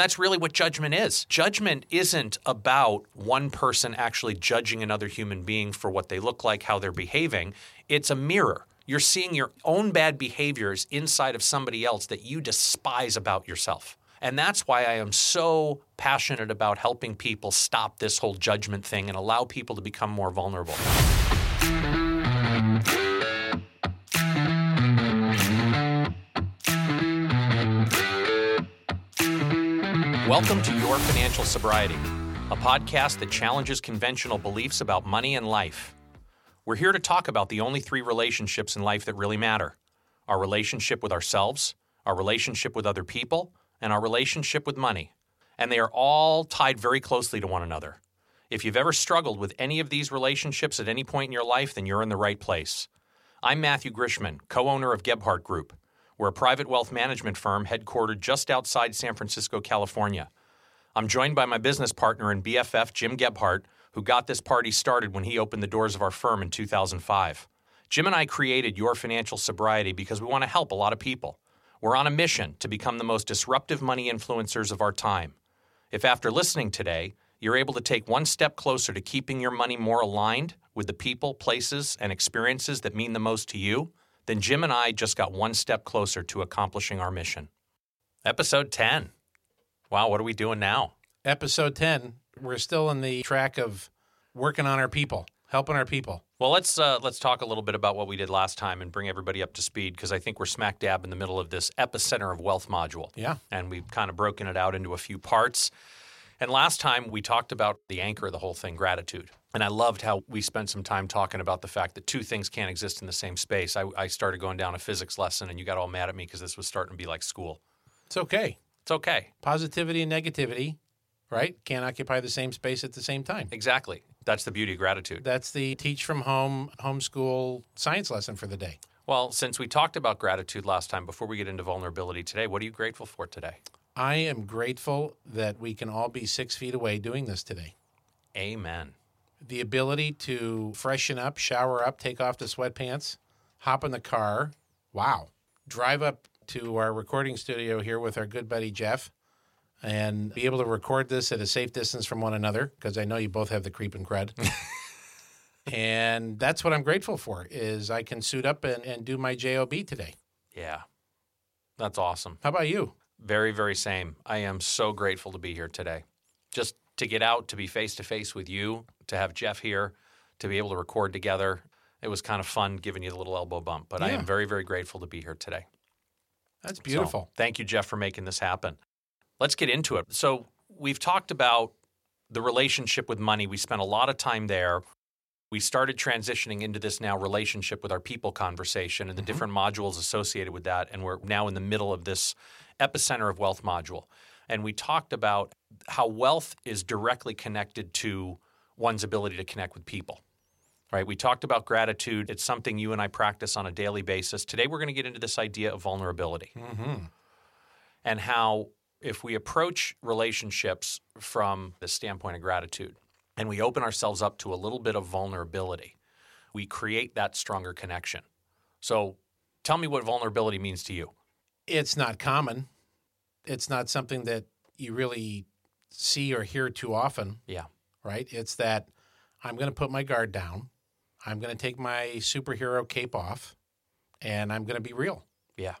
That's really what judgment is. Judgment isn't about one person actually judging another human being for what they look like, how they're behaving. It's a mirror. You're seeing your own bad behaviors inside of somebody else that you despise about yourself. And that's why I am so passionate about helping people stop this whole judgment thing and allow people to become more vulnerable. Welcome to Your Financial Sobriety, a podcast that challenges conventional beliefs about money and life. We're here to talk about the only three relationships in life that really matter our relationship with ourselves, our relationship with other people, and our relationship with money. And they are all tied very closely to one another. If you've ever struggled with any of these relationships at any point in your life, then you're in the right place. I'm Matthew Grishman, co owner of Gebhardt Group. We're a private wealth management firm headquartered just outside San Francisco, California. I'm joined by my business partner and BFF, Jim Gebhardt, who got this party started when he opened the doors of our firm in 2005. Jim and I created Your Financial Sobriety because we want to help a lot of people. We're on a mission to become the most disruptive money influencers of our time. If after listening today, you're able to take one step closer to keeping your money more aligned with the people, places, and experiences that mean the most to you, then Jim and I just got one step closer to accomplishing our mission. Episode 10. Wow, what are we doing now? Episode 10. We're still in the track of working on our people, helping our people. Well, let's uh, let's talk a little bit about what we did last time and bring everybody up to speed because I think we're smack dab in the middle of this epicenter of wealth module. Yeah. and we've kind of broken it out into a few parts. And last time we talked about the anchor of the whole thing, gratitude. And I loved how we spent some time talking about the fact that two things can't exist in the same space. I, I started going down a physics lesson, and you got all mad at me because this was starting to be like school. It's okay. It's okay. Positivity and negativity, right? Can't occupy the same space at the same time. Exactly. That's the beauty of gratitude. That's the teach from home, homeschool science lesson for the day. Well, since we talked about gratitude last time, before we get into vulnerability today, what are you grateful for today? I am grateful that we can all be six feet away doing this today. Amen. The ability to freshen up, shower up, take off the sweatpants, hop in the car. Wow. Drive up to our recording studio here with our good buddy Jeff and be able to record this at a safe distance from one another because I know you both have the creep and crud. and that's what I'm grateful for is I can suit up and, and do my job today. Yeah. That's awesome. How about you? Very, very same. I am so grateful to be here today. Just to get out, to be face to face with you, to have Jeff here, to be able to record together. It was kind of fun giving you the little elbow bump, but I am very, very grateful to be here today. That's So, beautiful. thank you, Jeff, for making this happen. Let's get into it. So, we've talked about the relationship with money. We spent a lot of time there. We started transitioning into this now relationship with our people conversation and the mm-hmm. different modules associated with that. And we're now in the middle of this epicenter of wealth module. And we talked about how wealth is directly connected to one's ability to connect with people. Right? We talked about gratitude. It's something you and I practice on a daily basis. Today, we're going to get into this idea of vulnerability hmm and how if we approach relationships from the standpoint of gratitude and we open ourselves up to a little bit of vulnerability, we create that stronger connection. So tell me what vulnerability means to you. It's not common. It's not something that you really see or hear too often. Yeah. right? It's that I'm going to put my guard down. I'm going to take my superhero cape off and I'm going to be real. Yeah.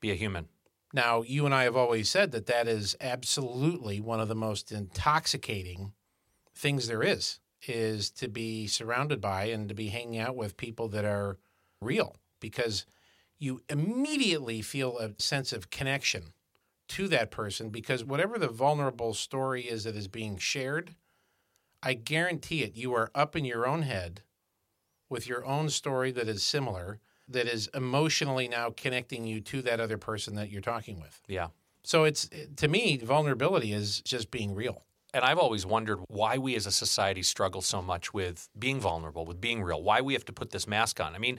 Be a human. Now, you and I have always said that that is absolutely one of the most intoxicating things there is is to be surrounded by and to be hanging out with people that are real because you immediately feel a sense of connection to that person because whatever the vulnerable story is that is being shared, I guarantee it, you are up in your own head with your own story that is similar, that is emotionally now connecting you to that other person that you're talking with. Yeah. So it's to me, vulnerability is just being real. And I've always wondered why we as a society struggle so much with being vulnerable, with being real, why we have to put this mask on. I mean,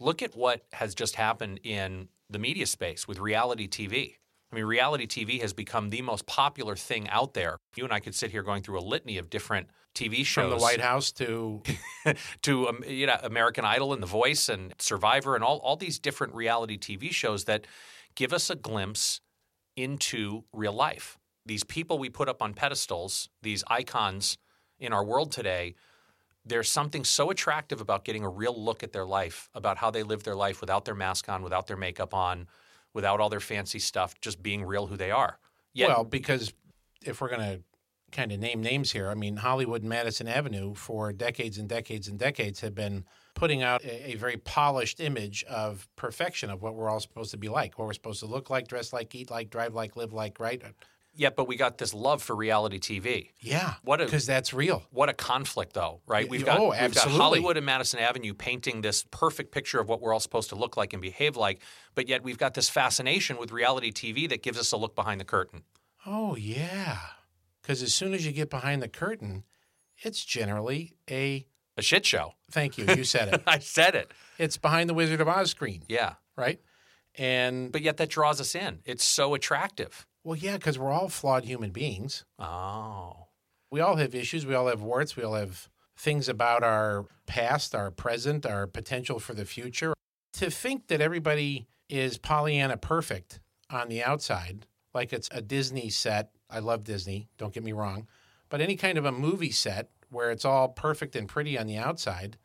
look at what has just happened in the media space with reality TV. I mean, reality TV has become the most popular thing out there. You and I could sit here going through a litany of different TV shows From the White House to to um, you know American Idol and The Voice and Survivor and all all these different reality TV shows that give us a glimpse into real life. These people we put up on pedestals, these icons in our world today, there's something so attractive about getting a real look at their life, about how they live their life without their mask on, without their makeup on, without all their fancy stuff, just being real who they are. Yet, well, because if we're going to kind of name names here, I mean, Hollywood and Madison Avenue for decades and decades and decades have been putting out a, a, very polished image of perfection of what we're all supposed to be like, what we're supposed to look like, dress like, eat like, drive like, live like, right? Yeah, but we got this love for reality TV. Yeah, what because that's real. What a conflict, though, right? We've got, oh, we've got Hollywood and Madison Avenue painting this perfect picture of what we're all supposed to look like and behave like, but yet we've got this fascination with reality TV that gives us a look behind the curtain. Oh yeah, because as soon as you get behind the curtain, it's generally a a shit show. Thank you. You said it. I said it. It's behind the Wizard of Oz screen. Yeah. Right. And but yet that draws us in. It's so attractive. Well, yeah, because we're all flawed human beings. Oh. We all have issues. We all have warts. We all have things about our past, our present, our potential for the future. To think that everybody is Pollyanna perfect on the outside, like it's a Disney set. I love Disney, don't get me wrong. But any kind of a movie set where it's all perfect and pretty on the outside,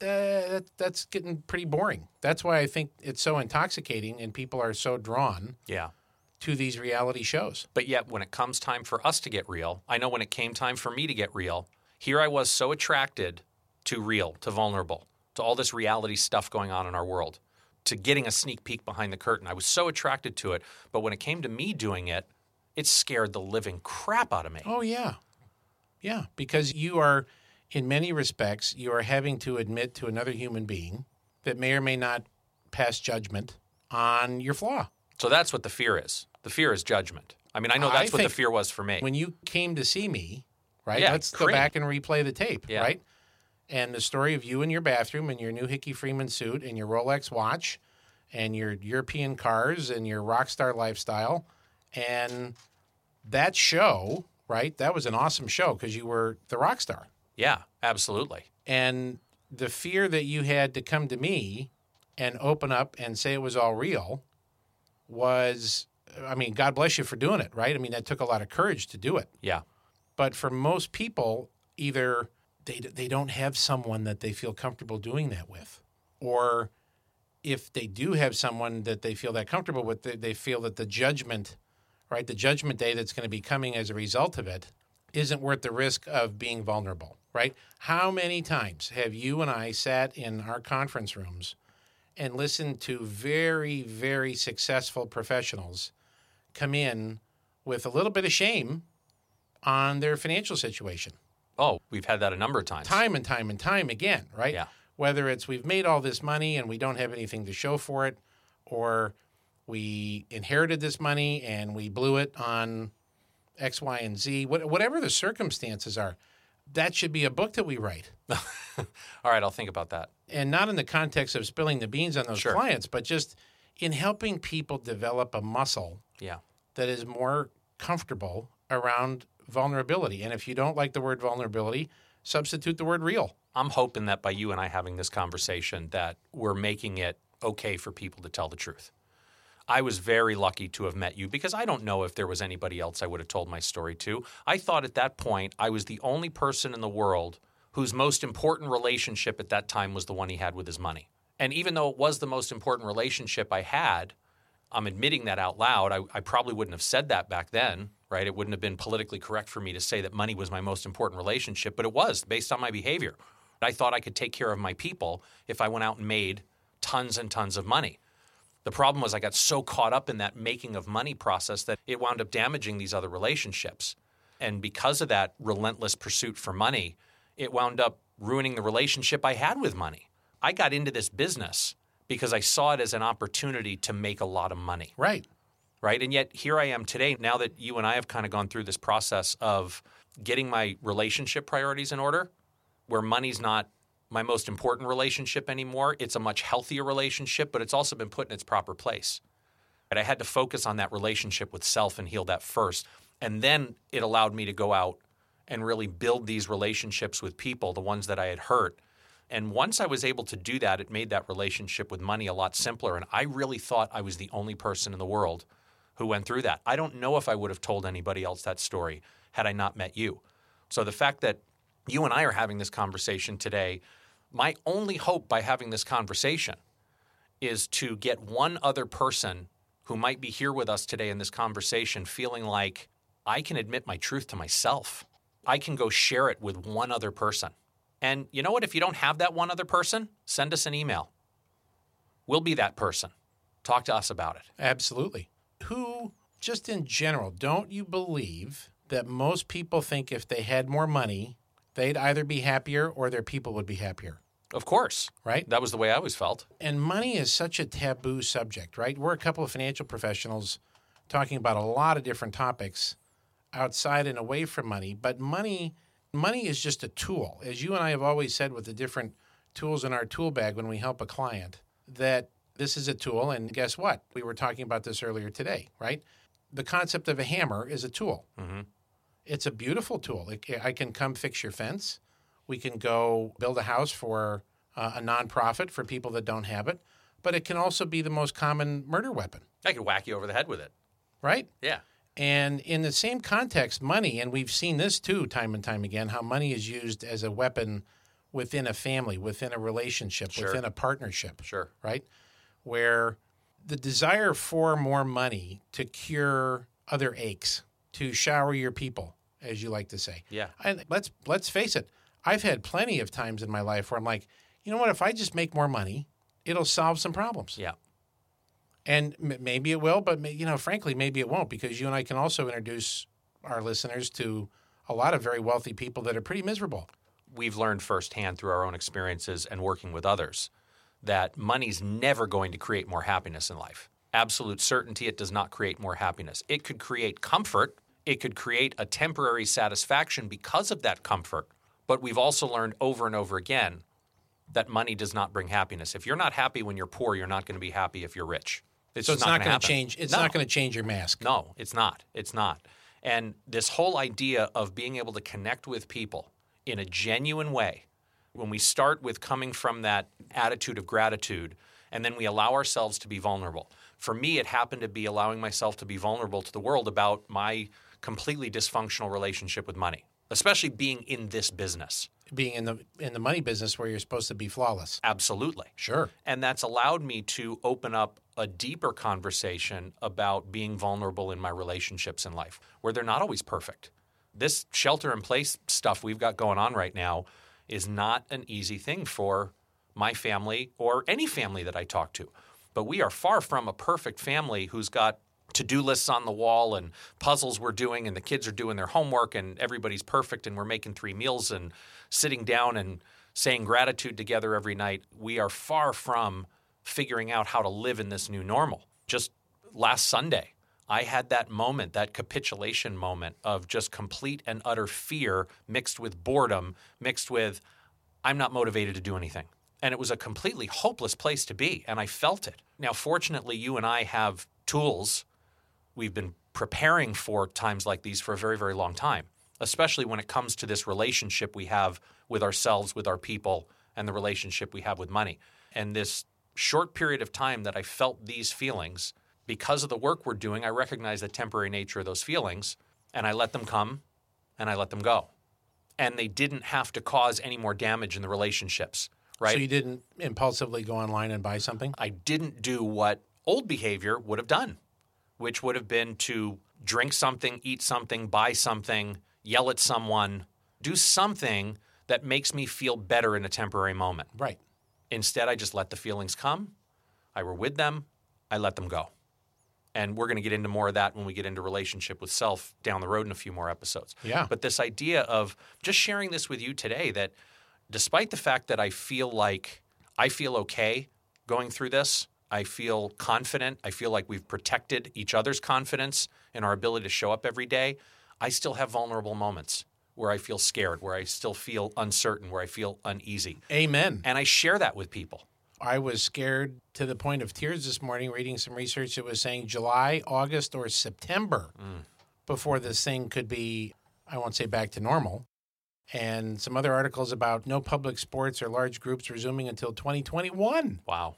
uh, that, that's getting pretty boring. That's why I think it's so intoxicating and people are so drawn. Yeah to these reality shows. But yet, when it comes time for us to get real, I know when it came time for me to get real, here I was so attracted to real, to vulnerable, to all this reality stuff going on in our world, to getting a sneak peek behind the curtain. I was so attracted to it. But when it came to me doing it, it scared the living crap out of me. Oh, yeah. Yeah. Because you are, in many respects, you are having to admit to another human being that may or may not pass judgment on your flaw. So that's what the fear is. The fear is judgment. I mean, I know that's I what the fear was for me. When you came to see me, right? Yeah, Let's cream. go back and replay the tape, yeah. right? And the story of you in your bathroom in your new Hickey Freeman suit and your Rolex watch and your European cars and your rock star lifestyle. And that show, right? That was an awesome show because you were the rock star. Yeah, absolutely. And the fear that you had to come to me and open up and say it was all real was I mean, God bless you for doing it, right? I mean, that took a lot of courage to do it. Yeah. But for most people, either they they don't have someone that they feel comfortable doing that with, or if they do have someone that they feel that comfortable with, they, they feel that the judgment, right, the judgment day that's going to be coming as a result of it, isn't worth the risk of being vulnerable, right? How many times have you and I sat in our conference rooms? and listen to very, very successful professionals come in with a little bit of shame on their financial situation. Oh, we've had that a number of times. Time and time and time again, right? Yeah. Whether it's we've made all this money and we don't have anything to show for it, or we inherited this money and we blew it on X, Y, and Z, whatever the circumstances are that should be a book that we write. All right, I'll think about that. And not in the context of spilling the beans on those sure. clients, but just in helping people develop a muscle yeah. That is more comfortable around vulnerability. And if you don't like the word vulnerability, substitute the word real. I'm hoping that by you and I having this conversation that we're making it okay for people to tell the truth. I was very lucky to have met you because I don't know if there was anybody else I would have told my story to. I thought at that point I was the only person in the world whose most important relationship at that time was the one he had with his money. And even though it was the most important relationship I had, I'm admitting that out loud. I, I, probably wouldn't have said that back then, right? It wouldn't have been politically correct for me to say that money was my most important relationship, but it was based on my behavior. I thought I could take care of my people if I went out and made tons and tons of money. The problem was I got so caught up in that making of money process that it wound up damaging these other relationships. And because of that relentless pursuit for money, it wound up ruining the relationship I had with money. I got into this business because I saw it as an opportunity to make a lot of money. Right. Right. And yet here I am today, now that you and I have kind of gone through this process of getting my relationship priorities in order, where money's not my most important relationship anymore. It's a much healthier relationship, but it's also been put in its proper place. And I had to focus on that relationship with self and heal that first. And then it allowed me to go out and really build these relationships with people, the ones that I had hurt. And once I was able to do that, it made that relationship with money a lot simpler. And I really thought I was the only person in the world who went through that. I don't know if I would have told anybody else that story had I not met you. So the fact that you and I are having this conversation today, my only hope by having this conversation is to get one other person who might be here with us today in this conversation feeling like I can admit my truth to myself. I can go share it with one other person. And you know what? If you don't have that one other person, send us an email. We'll be that person. Talk to us about it. Absolutely. Who, just in general, don't you believe that most people think if they had more money, they'd either be happier or their people would be happier? Of course. Right? That was the way I always felt. And money is such a taboo subject, right? We're a couple of financial professionals talking about a lot of different topics outside and away from money, but money money is just a tool. As you and I have always said with the different tools in our tool bag when we help a client, that this is a tool and guess what? We were talking about this earlier today, right? The concept of a hammer is a tool. Mm-hmm. It's a beautiful tool. It, I can come fix your fence. We can go build a house for uh, a nonprofit for people that don't have it, but it can also be the most common murder weapon, I could whack you over the head with it. right? Yeah. And in the same context, money, and we've seen this too time and time again, how money is used as a weapon within a family, within a relationship, Sure. within a partnership, Sure. right? Where the desire for more money to cure other aches, to shower your people, as you like to say. Yeah. And let's let's face it, I've had plenty of times in my life where I'm like, you know what, if I just make more money, it'll solve some problems. Yeah. And maybe it will, but you know, frankly, maybe it won't because you and I can also introduce our listeners to a lot of very wealthy people that are pretty miserable. We've learned firsthand through our own experiences and working with others that money's never going to create more happiness in life. Absolute certainty, it does not create more happiness. It could create comfort, it could create a temporary satisfaction because of that comfort. But we've also learned over and over again that money does not bring happiness. If you're not happy when you're poor, you're not going to be happy if you're rich. It's So it's not gonna going to change. It's No. not going to change your mask. No, it's not. It's not. And this whole idea of being able to connect with people in a genuine way, when we start with coming from that attitude of gratitude and then we allow ourselves to be vulnerable. For me, it happened to be allowing myself to be vulnerable to the world about my completely dysfunctional relationship with money, especially being in this business. Being in the in the money business where you're supposed to be flawless. Absolutely. Sure. And that's allowed me to open up a deeper conversation about being vulnerable in my relationships in life, where they're not always perfect. This shelter in place stuff we've got going on right now is not an easy thing for my family or any family that I talk to. But we are far from a perfect family who's got to do lists on the wall and puzzles we're doing, and the kids are doing their homework, and everybody's perfect, and we're making three meals and sitting down and saying gratitude together every night. We are far from figuring out how to live in this new normal. Just last Sunday, I had that moment, that capitulation moment of just complete and utter fear mixed with boredom, mixed with, I'm not motivated to do anything. And it was a completely hopeless place to be, and I felt it. Now, fortunately, you and I have tools. We've been preparing for times like these for a very, very long time, especially when it comes to this relationship we have with ourselves, with our people, and the relationship we have with money. And this short period of time that I felt these feelings, because of the work we're doing, I recognize the temporary nature of those feelings, and I let them come and I let them go. And they didn't have to cause any more damage in the relationships, right? So you didn't impulsively go online and buy something? I didn't do what old behavior would have done, which would have been to drink something, eat something, buy something, yell at someone, do something that makes me feel better in a temporary moment. Right. Instead, I just let the feelings come. I were with them. I let them go. And we're going to get into more of that when we get into relationship with self down the road in a few more episodes. Yeah. But this idea of just sharing this with you today that despite the fact that I feel like I feel okay going through this, I feel confident, I feel like we've protected each other's confidence and our ability to show up every day, I still have vulnerable moments where I feel scared, where I still feel uncertain, where I feel uneasy. Amen. And I share that with people. I was scared to the point of tears this morning reading some research that was saying July, August, or September mm. before this thing could be, I won't say back to normal. And some other articles about no public sports or large groups resuming until 2021. Wow.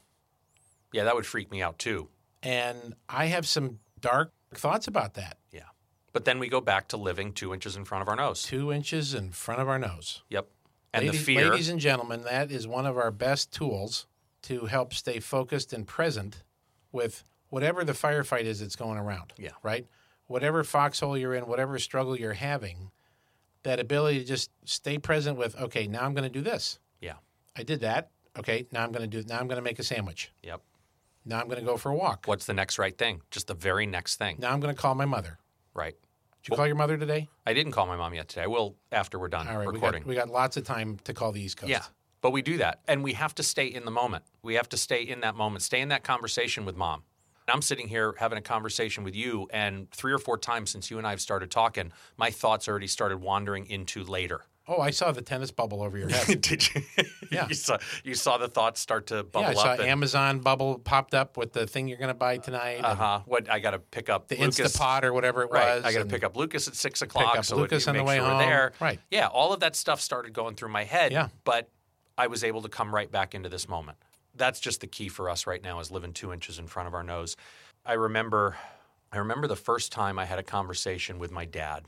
Yeah, that would freak me out too. And I have some dark Thoughts about that? Yeah. But then we go back to living two inches in front of our nose. Two inches in front of our nose. Yep. And ladies, the fear. ladies and gentlemen, that is one of our best tools to help stay focused and present with whatever the firefight is that's going around. Yeah. Right? Whatever foxhole you're in, whatever struggle you're having, that ability to just stay present with, okay, now I'm going to do this. yeah. I did that. Okay, now I'm going to do now I'm going to make a sandwich. Yep. Now I'm going to go for a walk. What's the next right thing? Just the very next thing. Now I'm going to call my mother. Right. Did you call your mother today? I didn't call my mom yet today. I will after we're done All right, we recording. got, we got lots of time to call the East Coast. Yeah. But we do that. And we have to stay in the moment. We have to stay in that moment, stay in that conversation with mom. I'm sitting here having a conversation with you, and three or four times since you and I have started talking, my thoughts already started wandering into later. Oh, I saw the tennis bubble over your head. Did you? Yeah. you saw you saw the thoughts start to bubble yeah, I saw up. Amazon bubble popped up with the thing you're going to buy tonight. uh-huh. What I got to pick up The Lucas. Instapot or whatever it Right. was. I got to pick up Lucas at six o'clock. Pick up so Lucas on the way sure we're home. there. Right. Yeah. All of that stuff started going through my head. Yeah. But I was able to come right back into this moment. That's just the key for us right now is living two inches in front of our nose. I remember, I remember the first time I had a conversation with my dad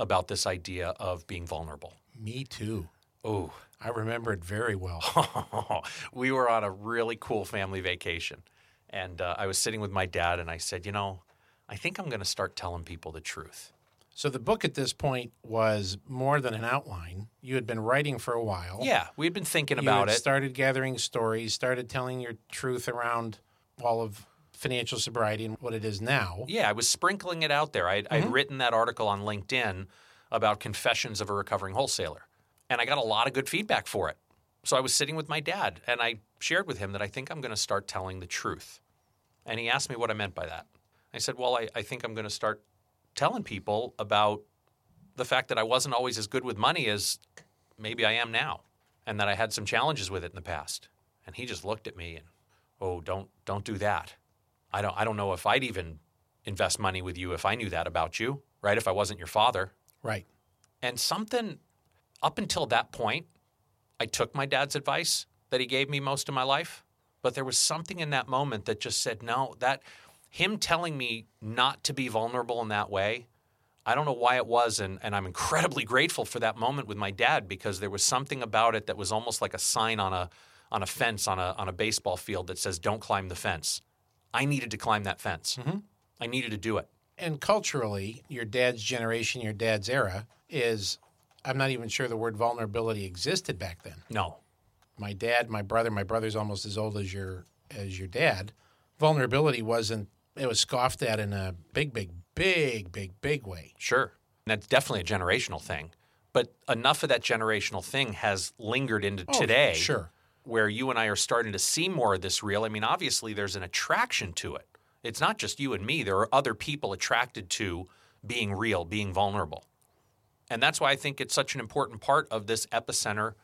about this idea of being vulnerable. Me too. Oh, I remember it very well. we were on a really cool family vacation. And uh, I was sitting with my dad, and I said, You know, I think I'm going to start telling people the truth. so the book at this point was more than an outline. You had been writing for a while. Yeah, we had been thinking You about it. started gathering stories, started telling your truth around all of financial sobriety and what it is now. yeah, I was sprinkling it out there. I'd, Mm-hmm. I'd written that article on LinkedIn about confessions of a recovering wholesaler, and I got a lot of good feedback for it. So I was sitting with my dad, and I shared with him that I think I'm going to start telling the truth. And he asked me what I meant by that. I said, Well, I, I think I'm going to start telling people about the fact that I wasn't always as good with money as maybe I am now, and that I had some challenges with it in the past. And he just looked at me and, oh, don't don't do that. I don't I don't know if I'd even invest money with you if I knew that about you, right? If I wasn't your father. Right. And something up until that point, I took my dad's advice that he gave me most of my life, but there was something in that moment that just said, no, that him telling me not to be vulnerable in that way, I don't know why it was, and, and I'm incredibly grateful for that moment with my dad because there was something about it that was almost like a sign on a on a fence on a on a baseball field that says, "Don't climb the fence." I needed to climb that fence. Mm-hmm. I needed to do it. And culturally, your dad's generation, your dad's era is I'm not even sure the word vulnerability existed back then. No, My dad, my brother, my brother's almost as old as your as your dad. Vulnerability wasn't it was scoffed at in a big, big, big, big, big way. Sure. And that's definitely a generational thing. But enough of that generational thing has lingered into Oh, today. sure. Where you and I are starting to see more of this real. I mean, obviously, there's an attraction to it. It's not just you and me, there are other people attracted to being real, being vulnerable. And that's why I think it's such an important part of this epicenter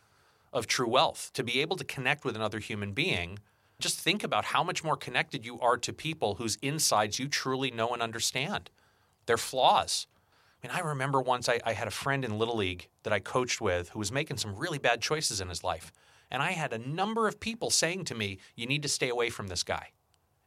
of true wealth to be able to connect with another human being. Just think about how much more connected you are to people whose insides you truly know and understand, their flaws. I mean, I remember once I, I had a friend in Little League that I coached with who was making some really bad choices in his life. And I had a number of people saying to me, You need to stay away from this guy.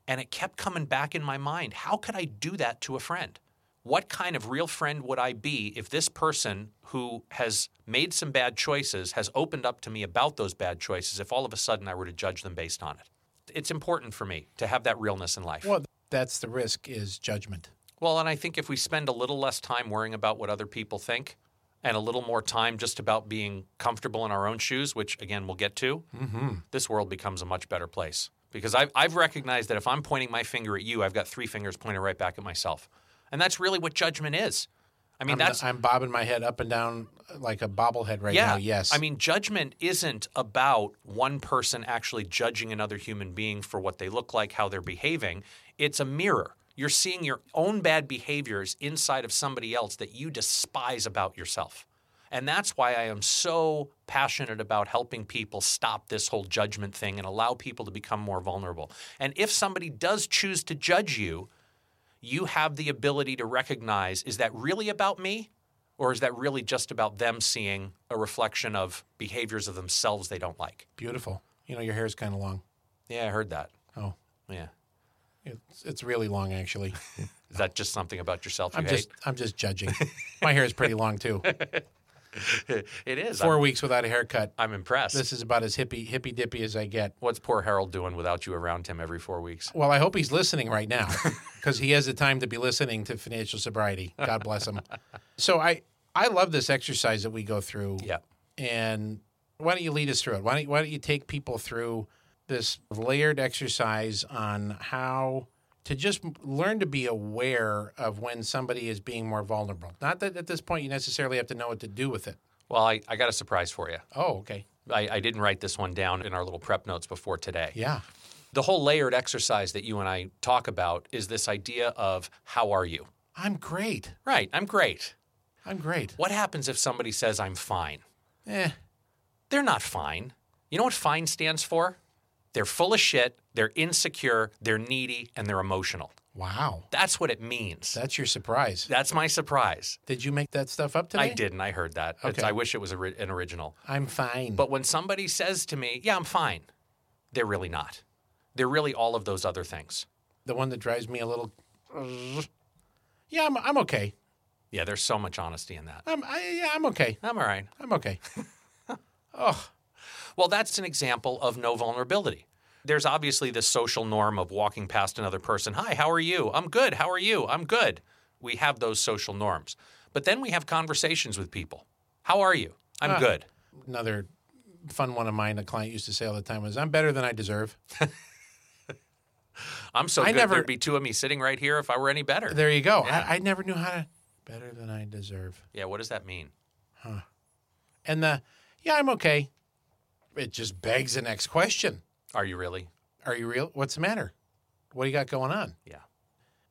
And it kept coming back in my mind. How could I do that to a friend? What kind of real friend would I be if this person who has made some bad choices has opened up to me about those bad choices if all of a sudden I were to judge them based on it? It's important for me to have that realness in life. Well, that's the risk is judgment. Well, and I think if we spend a little less time worrying about what other people think and a little more time just about being comfortable in our own shoes, which again we'll get to, mm-hmm. this world becomes a much better place. Because I've, I've recognized that if I'm pointing my finger at you, I've got three fingers pointed right back at myself. And that's really what judgment is. I mean, I'm, that's. I'm bobbing my head up and down uh, like a bobblehead right yeah. now. Yes. I mean, judgment isn't about one person actually judging another human being for what they look like, how they're behaving. It's a mirror. You're seeing your own bad behaviors inside of somebody else that you despise about yourself. And that's why I am so passionate about helping people stop this whole judgment thing and allow people to become more vulnerable. And if somebody does choose to judge you, you have the ability to recognize is that really about me? Or is that really just about them seeing a reflection of behaviors of themselves they don't like? beautiful. You know, your hair's kind of long. Yeah, I heard that. Oh, Yeah. It's, it's really long, actually. Is that just something about yourself you I'm hate? just I'm just judging. My hair is pretty long too. it is. 4 I'm, weeks without a haircut. I'm impressed. This is about as hippy hippy dippy as I get. What's poor Harold doing without you around him every four weeks? Well, I hope he's listening right now because he has the time to be listening to financial sobriety. God bless him. So I I love this exercise that we go through. Yeah. And why don't you lead us through it? Why don't, why don't you take people through this layered exercise on how to just learn to be aware of when somebody is being more vulnerable? Not that at this point you necessarily have to know what to do with it. Well, I, I got a surprise for you. Oh, okay. I, I didn't write this one down in our little prep notes before today. Yeah. The whole layered exercise that you and I talk about is this idea of how are you? I'm great. Right, I'm great. I'm great. What happens if somebody says I'm fine? Eh. They're not fine. You know what fine stands for? They're full of shit, they're insecure, they're needy, and they're emotional. Wow. That's what it means. That's your surprise. That's my surprise. Did you make that stuff up today? I didn't. I heard that. It's- Okay. I wish it was ri- an original. I'm fine. But when somebody says to me, Yeah, I'm fine, they're really not. They're really all of those other things. the one that drives me a little. Yeah, I'm, I'm okay. Yeah, there's so much honesty in that. I'm, I, yeah, I'm okay. I'm all right. I'm okay. oh, Well, that's an example of no vulnerability. There's obviously this social norm of walking past another person. Hi, how are you? I'm good. How are you? I'm good. We have those social norms. But then we have conversations with people. How are you? I'm Ah. good. another fun one of mine. A client used to say all the time was, "I'm better than I deserve." I'm so I good. never- There'd be two of me sitting right here if I were any better. There you go. Yeah. I, I never knew how to better than I deserve. Yeah, what does that mean? Huh. And the yeah, I'm okay. It just begs the next question: Are you really? Are you real? What's the matter? What do you got going on? Yeah.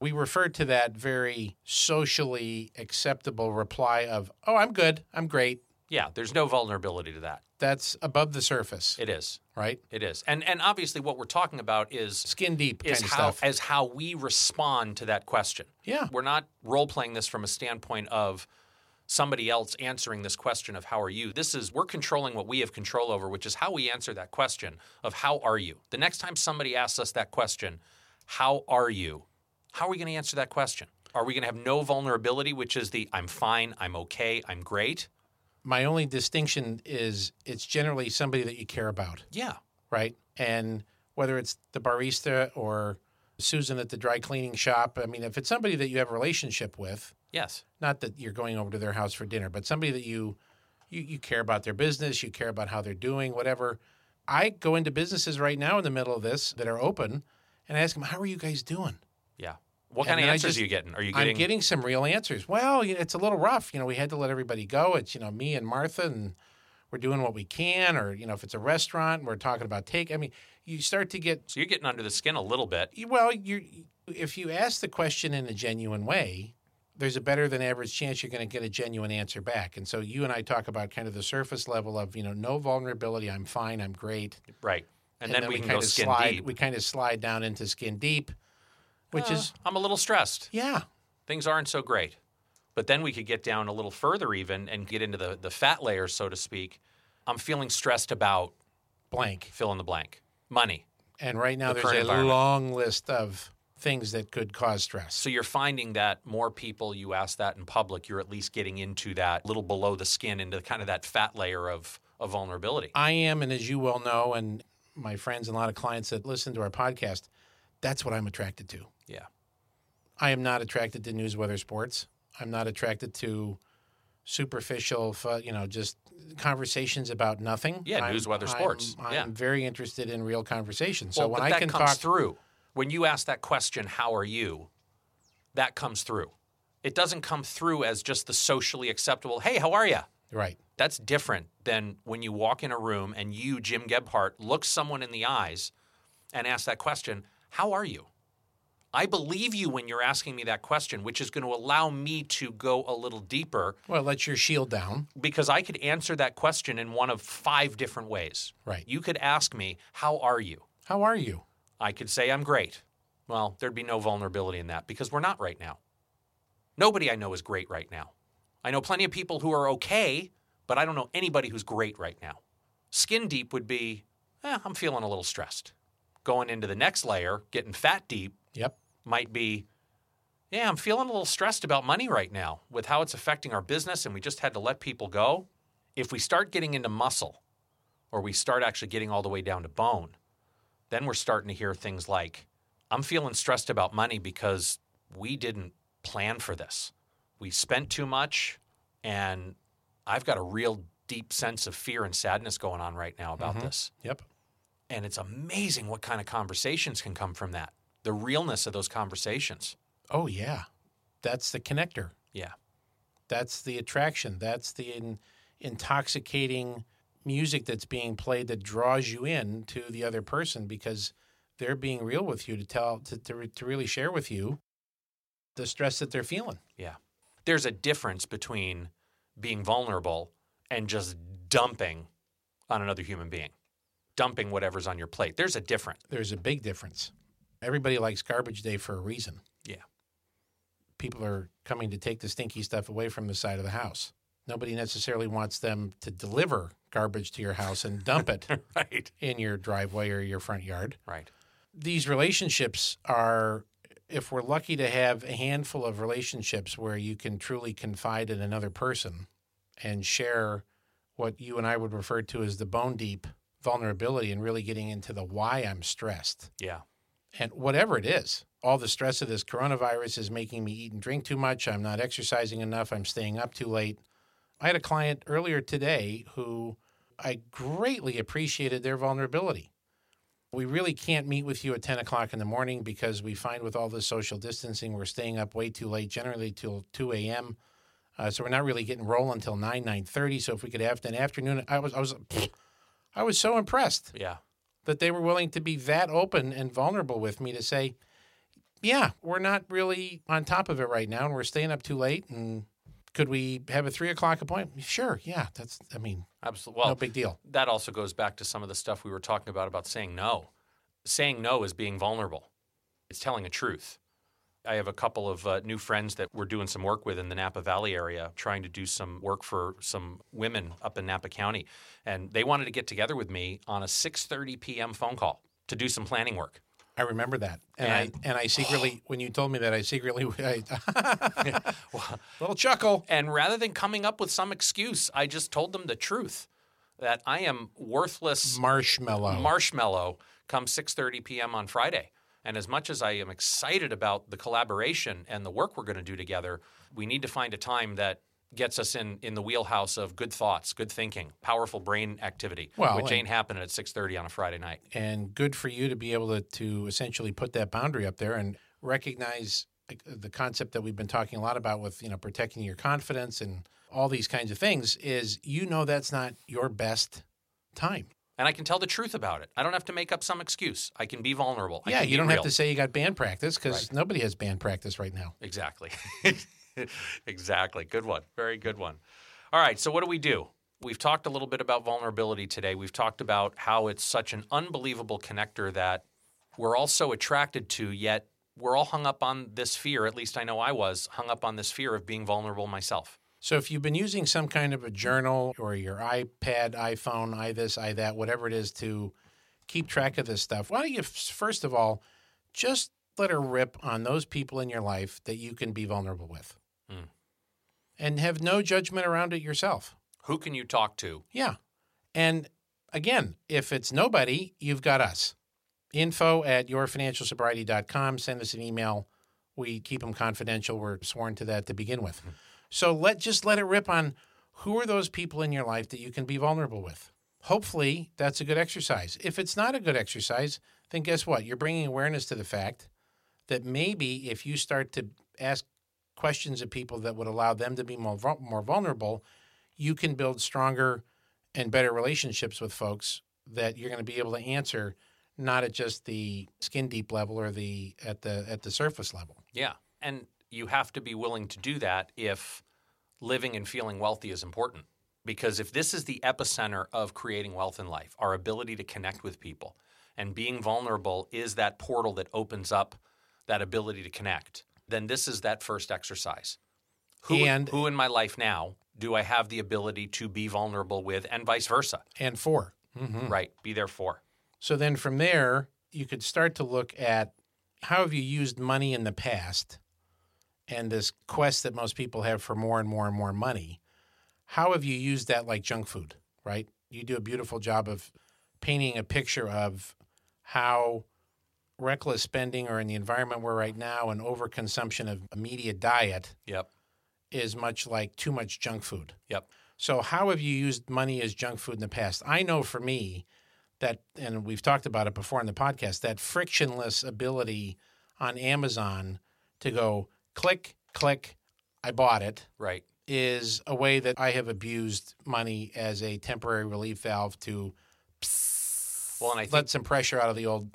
We referred to that very socially acceptable reply of, "Oh, I'm good. I'm great." Yeah, there's no vulnerability to that. That's above the surface, It is. right? It is. And and obviously what we're talking about is Skin deep is how as how we respond to that question. Yeah. We're not role playing this from a standpoint of somebody else answering this question of how are you. This is we're controlling what we have control over, which is how we answer that question of how are you. The next time somebody asks us that question, how are you? How are we going to answer that question? Are we going to have no vulnerability, which is the I'm fine, I'm okay, I'm great? My only distinction is it's generally somebody that you care about. Yeah. right? And whether it's the barista or Susan at the dry cleaning shop, I mean, if it's somebody that you have a relationship with, Yes. not that you're going over to their house for dinner, but somebody that you you, you care about their business, you care about how they're doing, whatever. I go into businesses right now in the middle of this that are open and I ask them, "How are you guys doing?" Yeah. What And kind of answers just- are you getting? Are you getting I'm getting some real answers. Well, it's a little rough. You know, we had to let everybody go. It's you know me and Martha, and we're doing what we can. Or you know, if it's a restaurant, we're talking about take. I mean, you start to get so you're getting under the skin a little bit. well. You if you ask the question in a genuine way, there's a better than average chance you're going to get a genuine answer back. And so you and I talk about kind of the surface level of you know no vulnerability. I'm fine. I'm great. Right. And, then, we, can kind go of skin slide. deep. We kind of slide down into skin deep, which Uh, is I'm a little stressed. yeah. Things aren't so great. But then we could get down a little further even and get into the, the fat layers, so to speak. I'm feeling stressed about Blank. fill in the blank. Money. And right now, the there's a long list of things that could cause stress. So you're finding that more people you ask that in public, you're at least getting into that little below the skin, into kind of that fat layer of, of vulnerability. I am, and as you well know, and my friends and a lot of clients that listen to our podcast, that's what I'm attracted to. Yeah. I am not attracted to news, weather, sports. I'm not attracted to superficial, you know, just conversations about nothing. Yeah, I'm- news, weather, I'm- sports. I'm, Yeah. very interested in real conversations. So well, when but I can talk, through. When you ask that question, how are you? That comes through. It doesn't come through as just the socially acceptable, hey, how are you? right? That's different than when you walk in a room and you, Jim Gebhardt, look someone in the eyes and ask that question, How are you? I believe you when you're asking me that question, which is going to allow me to go a little deeper Well, let your shield down. because I could answer that question in one of five different ways. Right. You could ask me, How are you? How are you? I could say, I'm great. Well, there'd be no vulnerability in that because we're not right now. Nobody I know is great right now. I know plenty of people who are okay, but I don't know anybody who's great right now. Skin deep would be, eh, I'm feeling a little stressed. Going into the next layer, getting fat deep, Yep. might be, Yeah, I'm feeling a little stressed about money right now with how it's affecting our business, and we just had to let people go. If we start getting into muscle, or we start actually getting all the way down to bone, then we're starting to hear things like, I'm feeling stressed about money because we didn't plan for this. We spent too much, and I've got a real deep sense of fear and sadness going on right now about mm-hmm. this. Yep. And it's amazing what kind of conversations can come from that. The realness of those conversations. Oh, yeah. That's the connector. Yeah. That's the attraction. That's the in, intoxicating music that's being played that draws you in to the other person because they're being real with you to tell to, to, to really share with you the stress that they're feeling. Yeah. There's a difference between being vulnerable and just dumping on another human being, dumping whatever's on your plate. There's a difference. There's a big difference. Everybody likes garbage day for a reason. Yeah. People are coming to take the stinky stuff away from the side of the house. Nobody necessarily wants them to deliver garbage to your house and dump it right. in your driveway or your front yard. Right. These relationships are, if we're lucky to have a handful of relationships where you can truly confide in another person and share what you and I would refer to as the bone deep vulnerability and really getting into the why I'm stressed. Yeah. And whatever it is, all the stress of this coronavirus is making me eat and drink too much. I'm not exercising enough. I'm staying up too late. I had a client earlier today who I greatly appreciated their vulnerability. We really can't meet with you at 10 o'clock in the morning because we find with all this social distancing, we're staying up way too late, generally till 2 a.m. Uh, so we're not really getting rolling until 9, 9.30. So if we could have an afternoon, I was, I was, I was so impressed Yeah. that they were willing to be that open and vulnerable with me to say, yeah, we're not really on top of it right now and we're staying up too late. And could we have a three o'clock appointment? Sure. Yeah. That's, I mean, Absolutely. Well, no big deal. that also goes back to some of the stuff we were talking about about saying no. Saying no is being vulnerable. It's telling a truth. I have a couple of uh, new friends that we're doing some work with in the Napa Valley area, trying to do some work for some women up in Napa County, and they wanted to get together with me on a 6:30 p.m. phone call to do some planning work. I remember that. And, And- I, and I secretly, when you told me that, I secretly, I, little chuckle. And rather than coming up with some excuse, I just told them the truth that I am worthless Marshmallow. marshmallow come 6:30 p.m. on Friday. And as much as I am excited about the collaboration and the work we're going to do together, we need to find a time that gets us in in the wheelhouse of good thoughts, good thinking, powerful brain activity, Well, which ain't happening at 6:30 on a Friday night. and good for you to be able to, to essentially put that boundary up there and recognize uh, the concept that we've been talking a lot about with you know protecting your confidence and all these kinds of things is you know that's not your best time And I can tell the truth about it. I don't have to make up some excuse. I can be vulnerable. Yeah you don't real. have to say you got band practice because nobody has band practice right now Exactly. exactly. Good one. Very good one. All right. So, what do we do? We've talked a little bit about vulnerability today. We've talked about how it's such an unbelievable connector that we're all so attracted to, yet we're all hung up on this fear. At least I know I was hung up on this fear of being vulnerable myself. so if you've been using some kind of a journal or your ipad iphone i this i that whatever it is to keep track of this stuff why don't you first of all just let her rip on those people in your life that you can be vulnerable with Hmm. and have no judgment around it yourself. Who can you talk to? Yeah. And again, if it's nobody, you've got us. Info at yourfinancialsobriety.com. Send us an email. We keep them confidential. We're sworn to that to begin with. So let just let it rip on who are those people in your life that you can be vulnerable with. Hopefully, that's a good exercise. If it's not a good exercise, then guess what? You're bringing awareness to the fact that maybe if you start to ask questions of people that would allow them to be more, more vulnerable, you can build stronger and better relationships with folks that you're going to be able to answer not at just the skin deep level or the at the at the surface level. Yeah. And you have to be willing to do that if living and feeling wealthy is important. Because if this is the epicenter of creating wealth in life, our ability to connect with people and being vulnerable is that portal that opens up that ability to connect, then this is that first exercise. Who, And- who in my life now do I have the ability to be vulnerable with, and vice versa? And 4 Mm-hmm. Right. Be there for. So then from there, you could start to look at how have you used money in the past and this quest that most people have for more and more and more money, how have you used that like junk food, right? You do a beautiful job of painting a picture of how reckless spending or in the environment we're right now an overconsumption of a media diet Yep. is much like too much junk food. Yep. So, how have you used money as junk food in the past? I know for me that, and we've talked about it before in the podcast, that frictionless ability on Amazon to go click, click, I bought it Right. is a way that I have abused money as a temporary relief valve to Well, and I think let some pressure out of the old.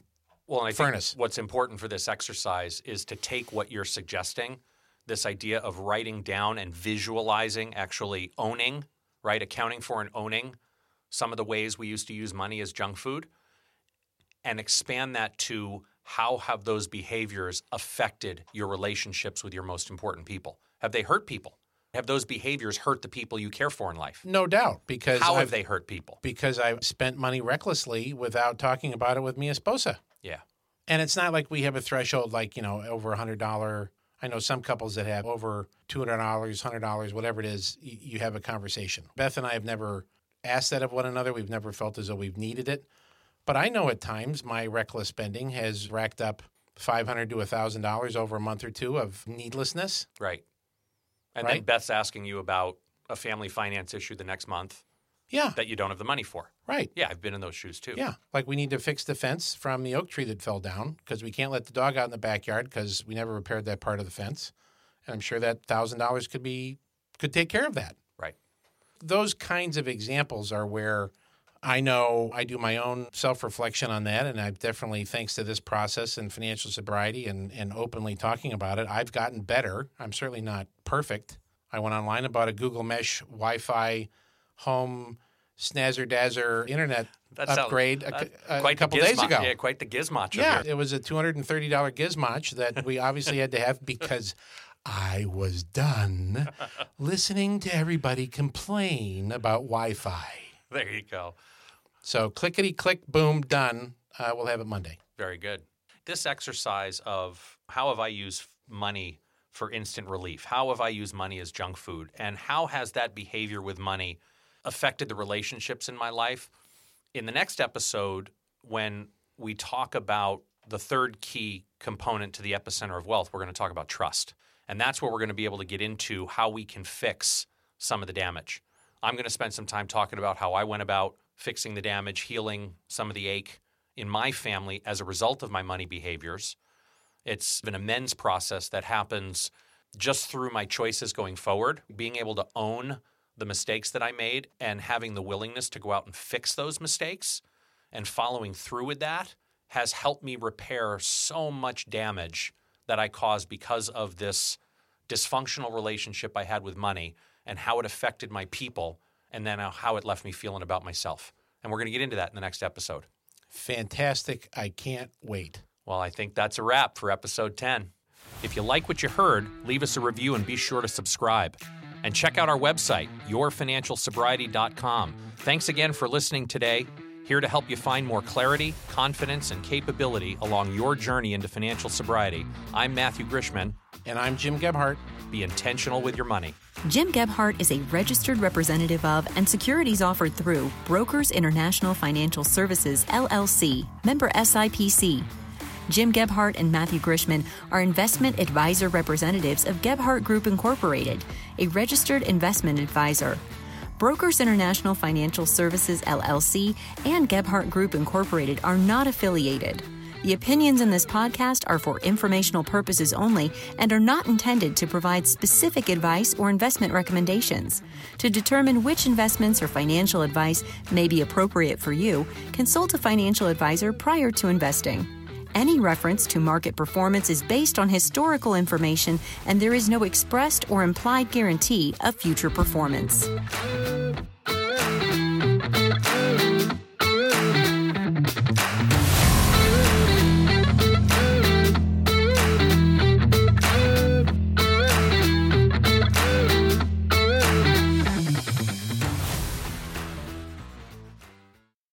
Well, and I furnace. think what's important for this exercise is to take what you're suggesting, this idea of writing down and visualizing, actually owning, right? Accounting for and owning some of the ways we used to use money as junk food, and expand that to how have those behaviors affected your relationships with your most important people? Have they hurt people? Have those behaviors hurt the people you care for in life? No doubt, because How I've, have they hurt people? because I spent money recklessly without talking about it with mi esposa. Yeah. And it's not like we have a threshold like, you know, over a hundred dollar. I know some couples that have over two hundred dollars, hundred dollars, whatever it is, y- you have a conversation. Beth and I have never asked that of one another. We've never felt as though we've needed it. But I know at times my reckless spending has racked up five hundred to thousand dollars over a month or two of needlessness. Right. And then Beth's asking you about a family finance issue the next month Yeah. that you don't have the money for. Right. Yeah, I've been in those shoes too. Yeah, like we need to fix the fence from the oak tree that fell down because we can't let the dog out in the backyard because we never repaired that part of the fence. And I'm sure that thousand dollars could be could take care of that. Right. Those kinds of examples are where I know I do my own self reflection on that, and I've definitely, thanks to this process and financial sobriety and, and openly talking about it, I've gotten better. I'm certainly not perfect. I went online and bought a Google Mesh Wi Fi home snazzer dazzer internet That sounds- upgrade a, a quite the couple days ago. Yeah, quite the gizmotch. Yeah, it was a two hundred and thirty dollar gizmoch that we obviously had to have because I was done listening to everybody complain about Wi-Fi. there you go. So clickety click, boom, done. Uh, we'll have it Monday. Very good. This exercise of how have I used money for instant relief? How have I used money as junk food? And how has that behavior with money affected the relationships in my life? In the next episode, when we talk about the third key component to the epicenter of wealth, we're going to talk about trust. And that's where we're going to be able to get into how we can fix some of the damage. I'm going to spend some time talking about how I went about fixing the damage, healing some of the ache in my family as a result of my money behaviors. It's an amends process that happens just through my choices going forward, being able to own the mistakes that I made and having the willingness to go out and fix those mistakes and following through with that has helped me repair so much damage that I caused because of this dysfunctional relationship I had with money and how it affected my people and then how it left me feeling about myself. And we're going to get into that in the next episode. Fantastic! I can't wait. Well, I think that's a wrap for episode 10. If you like what you heard, leave us a review and be sure to subscribe. And check out our website, yourfinancialsobriety.com. Thanks again for listening today. Here to help you find more clarity, confidence, and capability along your journey into financial sobriety. I'm Matthew Grishman. And I'm Jim Gebhart. Be intentional with your money. Jim Gebhart is a registered representative of and securities offered through Brokers International Financial Services, LLC, member SIPC. Jim Gebhart and Matthew Grishman are investment advisor representatives of Gebhart Group Incorporated, a registered investment advisor. Brokers International Financial Services, LLC, and Gebhart Group Incorporated are not affiliated. The opinions in this podcast are for informational purposes only and are not intended to provide specific advice or investment recommendations. To determine which investments or financial advice may be appropriate for you, consult a financial advisor prior to investing. Any reference to market performance is based on historical information, and there is no expressed or implied guarantee of future performance.